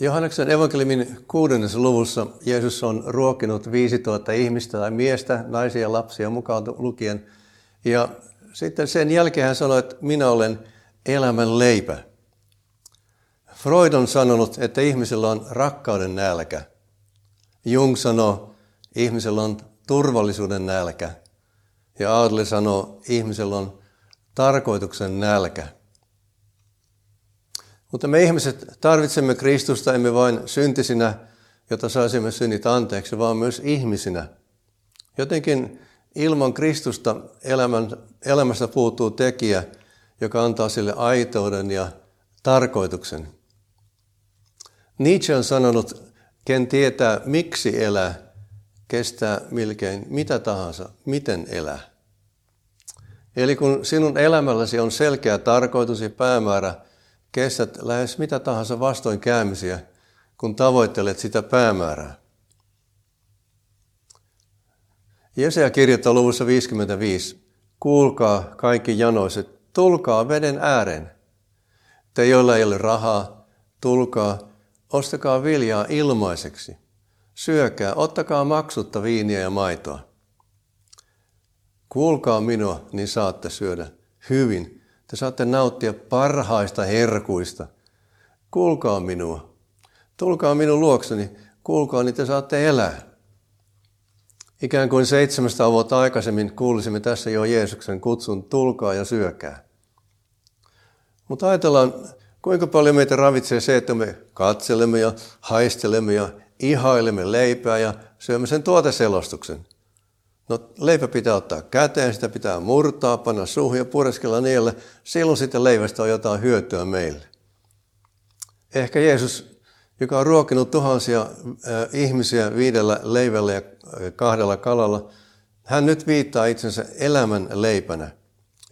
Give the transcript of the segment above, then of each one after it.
Johanneksen evankeliumin kuudennessa luvussa Jeesus on ruokinut 5000 ihmistä tai miestä, naisia ja lapsia mukaan lukien. Ja sitten sen jälkeen hän sanoi, että minä olen elämän leipä. Freud on sanonut, että ihmisellä on rakkauden nälkä. Jung sanoo, ihmisellä on turvallisuuden nälkä. Ja Adler sanoo, ihmisellä on tarkoituksen nälkä. Mutta me ihmiset tarvitsemme Kristusta emme vain syntisinä, jotta saisimme synnit anteeksi, vaan myös ihmisinä. Jotenkin ilman Kristusta elämän, elämästä puuttuu tekijä, joka antaa sille aitouden ja tarkoituksen. Nietzsche on sanonut, ken tietää miksi elää, kestää milkein mitä tahansa, miten elää. Eli kun sinun elämälläsi on selkeä tarkoitus ja päämäärä, kestät lähes mitä tahansa vastoinkäymisiä, kun tavoittelet sitä päämäärää. Jesaja kirjoittaa luvussa 55, kuulkaa kaikki janoiset, tulkaa veden ääreen. Te, joilla ei ole rahaa, tulkaa, ostakaa viljaa ilmaiseksi. Syökää, ottakaa maksutta viiniä ja maitoa. Kuulkaa minua, niin saatte syödä hyvin te saatte nauttia parhaista herkuista. Kuulkaa minua. Tulkaa minun luokseni. Kuulkaa, niin te saatte elää. Ikään kuin 700 vuotta aikaisemmin kuulisimme tässä jo Jeesuksen kutsun, tulkaa ja syökää. Mutta ajatellaan, kuinka paljon meitä ravitsee se, että me katselemme ja haistelemme ja ihailemme leipää ja syömme sen tuoteselostuksen. No leipä pitää ottaa käteen, sitä pitää murtaa, panna suuhun ja pureskella niille. Silloin sitten leivästä on jotain hyötyä meille. Ehkä Jeesus, joka on ruokinut tuhansia äh, ihmisiä viidellä leivällä ja äh, kahdella kalalla, hän nyt viittaa itsensä elämän leipänä,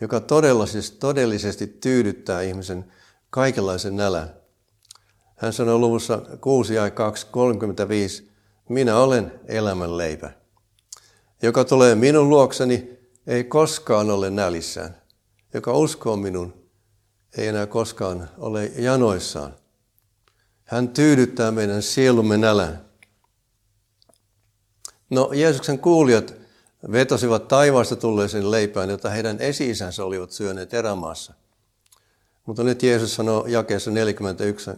joka todella, siis todellisesti tyydyttää ihmisen kaikenlaisen nälän. Hän sanoi luvussa 6 ja 2, 35, minä olen elämän leipä. Joka tulee minun luokseni, ei koskaan ole nälissään. Joka uskoo minun, ei enää koskaan ole janoissaan. Hän tyydyttää meidän sielumme nälän. No, Jeesuksen kuulijat vetosivat taivaasta tulleeseen leipään, jota heidän esi-isänsä olivat syöneet erämaassa. Mutta nyt Jeesus sanoo jakeessa 41,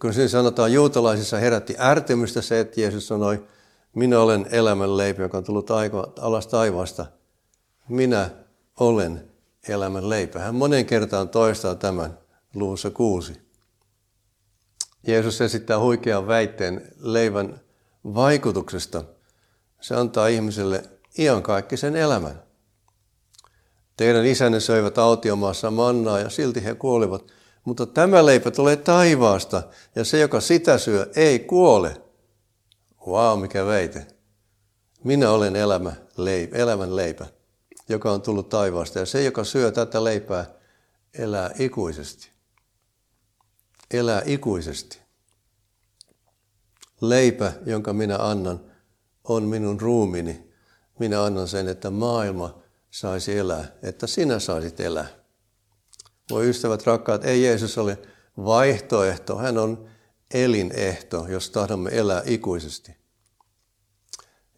kun siinä sanotaan juutalaisissa herätti ärtymystä se, että Jeesus sanoi, minä olen elämän leipä, joka on tullut alas taivaasta. Minä olen elämän leipä. Hän monen kertaan toistaa tämän luvussa kuusi. Jeesus esittää huikean väitteen leivän vaikutuksesta. Se antaa ihmiselle iankaikkisen elämän. Teidän isänne söivät autiomaassa mannaa ja silti he kuolivat. Mutta tämä leipä tulee taivaasta ja se, joka sitä syö, ei kuole. Vau, wow, mikä väite. Minä olen elämä, leip, elämän leipä, joka on tullut taivaasta. Ja se, joka syö tätä leipää, elää ikuisesti. Elää ikuisesti. Leipä, jonka minä annan, on minun ruumini. Minä annan sen, että maailma saisi elää, että sinä saisit elää. Voi ystävät rakkaat, ei Jeesus ole vaihtoehto. Hän on elinehto, jos tahdomme elää ikuisesti.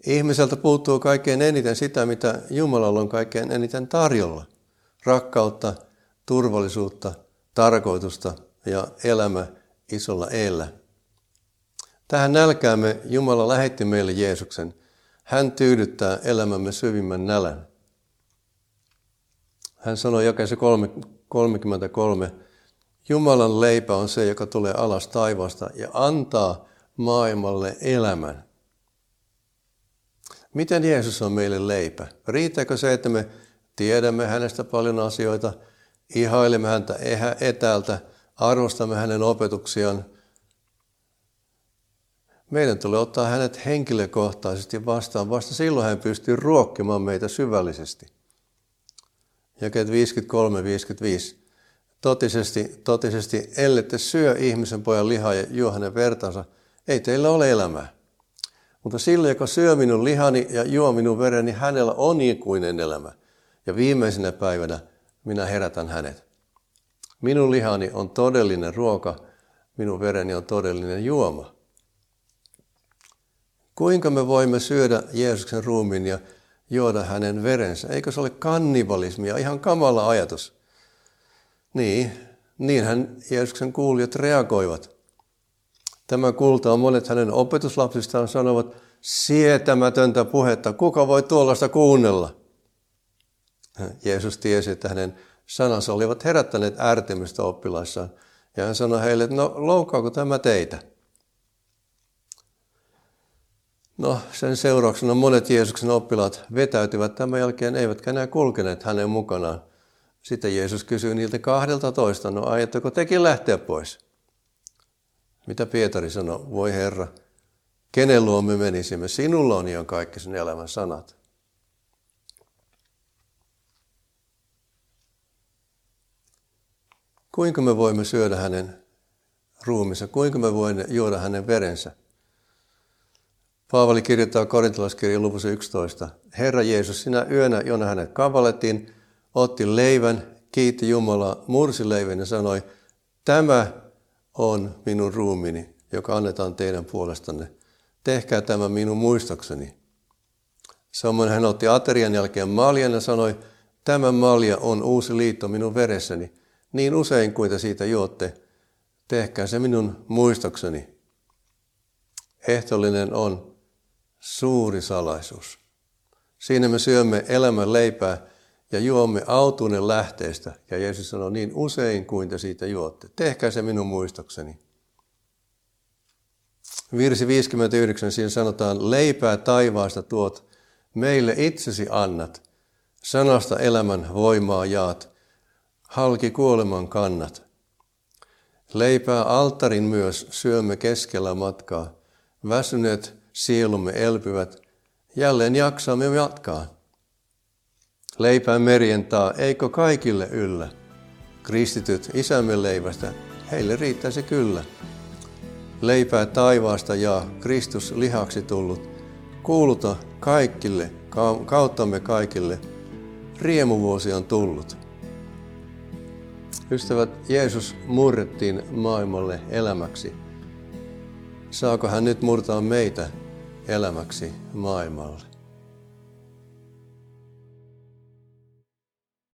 Ihmiseltä puuttuu kaikkein eniten sitä, mitä Jumalalla on kaikkein eniten tarjolla. Rakkautta, turvallisuutta, tarkoitusta ja elämä isolla eellä. Tähän nälkäämme Jumala lähetti meille Jeesuksen. Hän tyydyttää elämämme syvimmän nälän. Hän sanoi jakeessa 33, Jumalan leipä on se, joka tulee alas taivaasta ja antaa maailmalle elämän. Miten Jeesus on meille leipä? Riittääkö se, että me tiedämme hänestä paljon asioita, ihailemme häntä etäältä, arvostamme hänen opetuksiaan? Meidän tulee ottaa hänet henkilökohtaisesti vastaan. Vasta silloin hän pystyy ruokkimaan meitä syvällisesti. Jakeet 53-55. Totisesti, totisesti, ellette syö ihmisen pojan lihaa ja juo hänen vertansa, ei teillä ole elämää. Mutta sillä, joka syö minun lihani ja juo minun vereni, hänellä on ikuinen elämä. Ja viimeisenä päivänä minä herätän hänet. Minun lihani on todellinen ruoka, minun vereni on todellinen juoma. Kuinka me voimme syödä Jeesuksen ruumiin ja juoda hänen verensä? Eikö se ole kannibalismia? Ihan kamala ajatus. Niin, niinhän Jeesuksen kuulijat reagoivat. Tämä kulta on monet hänen opetuslapsistaan sanovat sietämätöntä puhetta. Kuka voi tuollaista kuunnella? Jeesus tiesi, että hänen sanansa olivat herättäneet ärtymystä oppilaissaan. Ja hän sanoi heille, että no loukkaako tämä teitä? No sen seurauksena monet Jeesuksen oppilaat vetäytyvät tämän jälkeen, eivätkä enää kulkeneet hänen mukanaan. Sitten Jeesus kysyi niiltä kahdelta toista, no aiotteko tekin lähteä pois? Mitä Pietari sanoi? Voi Herra, kenen luo me menisimme? Sinulla on jo kaikki sen elämän sanat. Kuinka me voimme syödä hänen ruumissa? Kuinka me voimme juoda hänen verensä? Paavali kirjoittaa korintalaiskirjan luvussa 11. Herra Jeesus, sinä yönä, jona hänet kavallettiin, otti leivän, kiitti Jumalaa, mursi leivän ja sanoi, tämä on minun ruumini, joka annetaan teidän puolestanne. Tehkää tämä minun muistokseni. Samoin hän otti aterian jälkeen maljan ja sanoi, tämä malja on uusi liitto minun veressäni. Niin usein kuin te siitä juotte, tehkää se minun muistokseni. Ehtollinen on suuri salaisuus. Siinä me syömme elämän leipää ja juomme autuuden lähteestä. Ja Jeesus sanoi niin usein kuin te siitä juotte. Tehkää se minun muistokseni. Virsi 59, siinä sanotaan, leipää taivaasta tuot, meille itsesi annat, sanasta elämän voimaa jaat, halki kuoleman kannat. Leipää alttarin myös syömme keskellä matkaa, väsyneet sielumme elpyvät, jälleen jaksamme jatkaa. Leipää merjentaa, eikö kaikille yllä? Kristityt isämme leivästä, heille riittää se kyllä. Leipää taivaasta ja Kristus lihaksi tullut, kuuluta kaikille, kauttamme kaikille, riemuvuosi on tullut. Ystävät, Jeesus murrettiin maailmalle elämäksi. Saako hän nyt murtaa meitä elämäksi maailmalle?